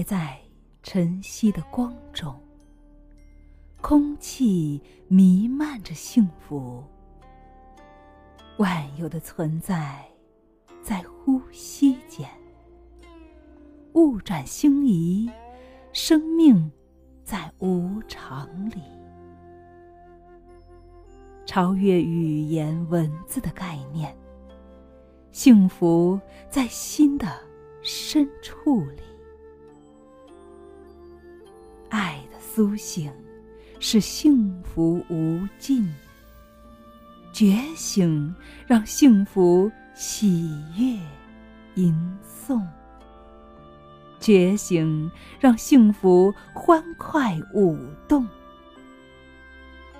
开在晨曦的光中，空气弥漫着幸福，万有的存在在呼吸间，物转星移，生命在无常里，超越语言文字的概念，幸福在心的深处里。苏醒，是幸福无尽。觉醒，让幸福喜悦吟诵。觉醒，让幸福欢快舞动。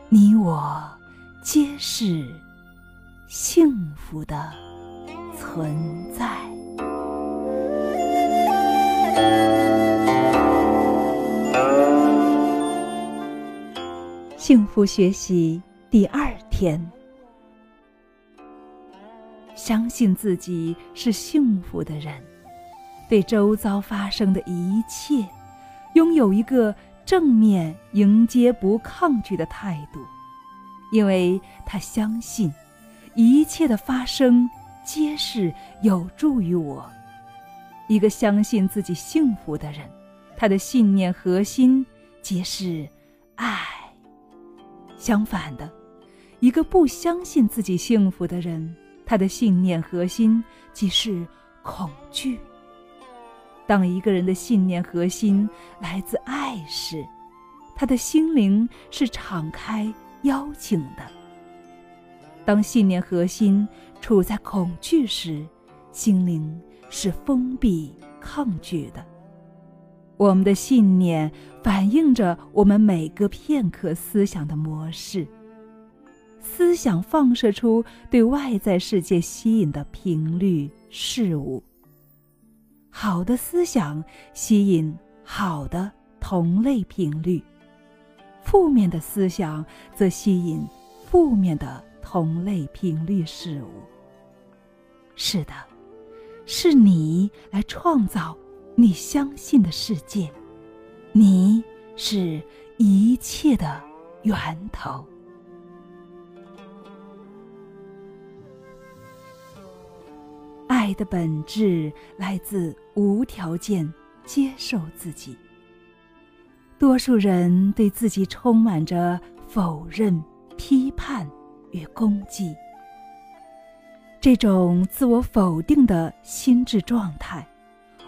你我皆是幸福的存在。幸福学习第二天，相信自己是幸福的人，对周遭发生的一切，拥有一个正面迎接、不抗拒的态度，因为他相信，一切的发生皆是有助于我。一个相信自己幸福的人，他的信念核心皆是爱。相反的，一个不相信自己幸福的人，他的信念核心即是恐惧。当一个人的信念核心来自爱时，他的心灵是敞开邀请的；当信念核心处在恐惧时，心灵是封闭抗拒的。我们的信念反映着我们每个片刻思想的模式。思想放射出对外在世界吸引的频率事物。好的思想吸引好的同类频率，负面的思想则吸引负面的同类频率事物。是的，是你来创造。你相信的世界，你是一切的源头。爱的本质来自无条件接受自己。多数人对自己充满着否认、批判与攻击，这种自我否定的心智状态。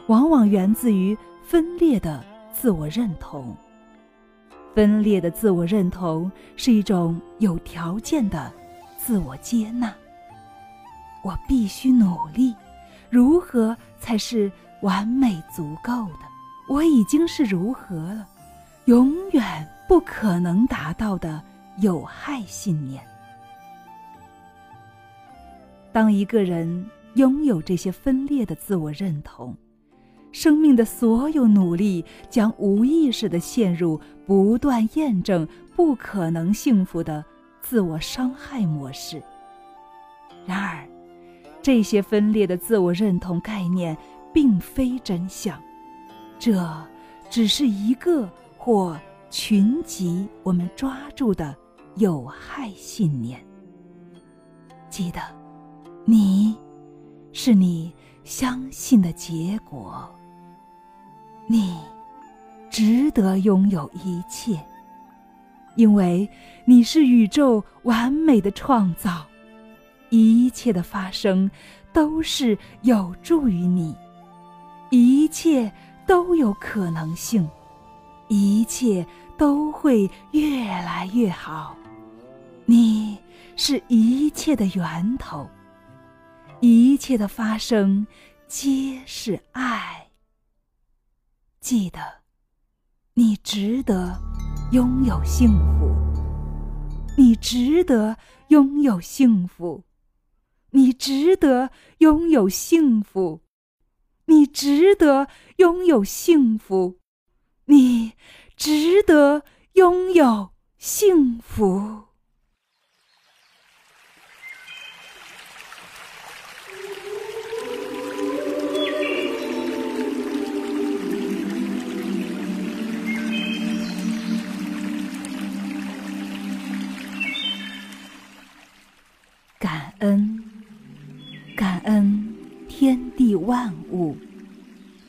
往往源自于分裂的自我认同。分裂的自我认同是一种有条件的自我接纳。我必须努力，如何才是完美足够的？我已经是如何了？永远不可能达到的有害信念。当一个人拥有这些分裂的自我认同，生命的所有努力将无意识的陷入不断验证不可能幸福的自我伤害模式。然而，这些分裂的自我认同概念并非真相，这只是一个或群集我们抓住的有害信念。记得，你是你相信的结果。你值得拥有一切，因为你是宇宙完美的创造，一切的发生都是有助于你，一切都有可能性，一切都会越来越好。你是一切的源头，一切的发生皆是爱。记得，你值得拥有幸福。你值得拥有幸福。你值得拥有幸福。你值得拥有幸福。你值得拥有幸福。感恩，感恩天地万物，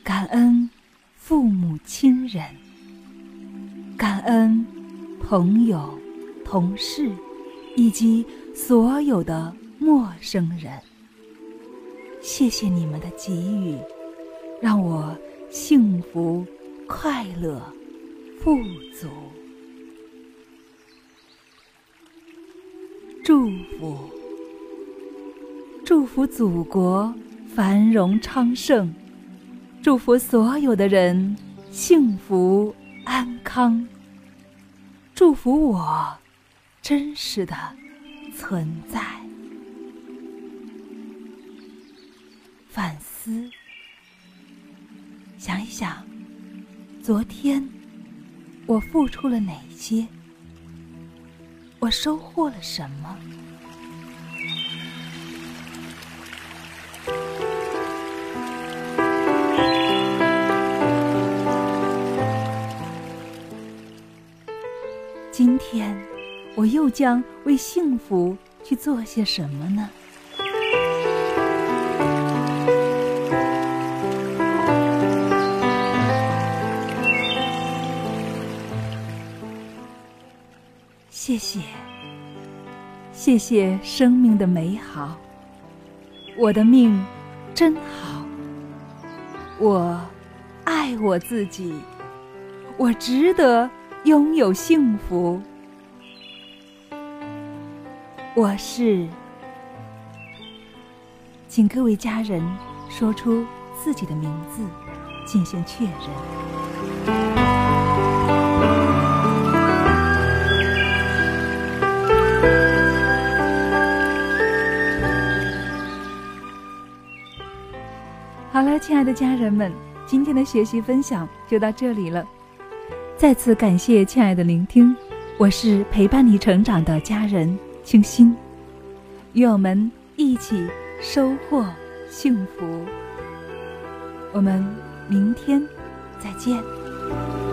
感恩父母亲人，感恩朋友、同事以及所有的陌生人。谢谢你们的给予，让我幸福、快乐、富足。祝福，祝福祖国繁荣昌盛，祝福所有的人幸福安康，祝福我真实的存在。反思，想一想，昨天我付出了哪些？我收获了什么？又将为幸福去做些什么呢？谢谢，谢谢生命的美好。我的命真好，我爱我自己，我值得拥有幸福。我是，请各位家人说出自己的名字，进行确认。好了，亲爱的家人们，今天的学习分享就到这里了。再次感谢亲爱的聆听，我是陪伴你成长的家人清新，与我们一起收获幸福。我们明天再见。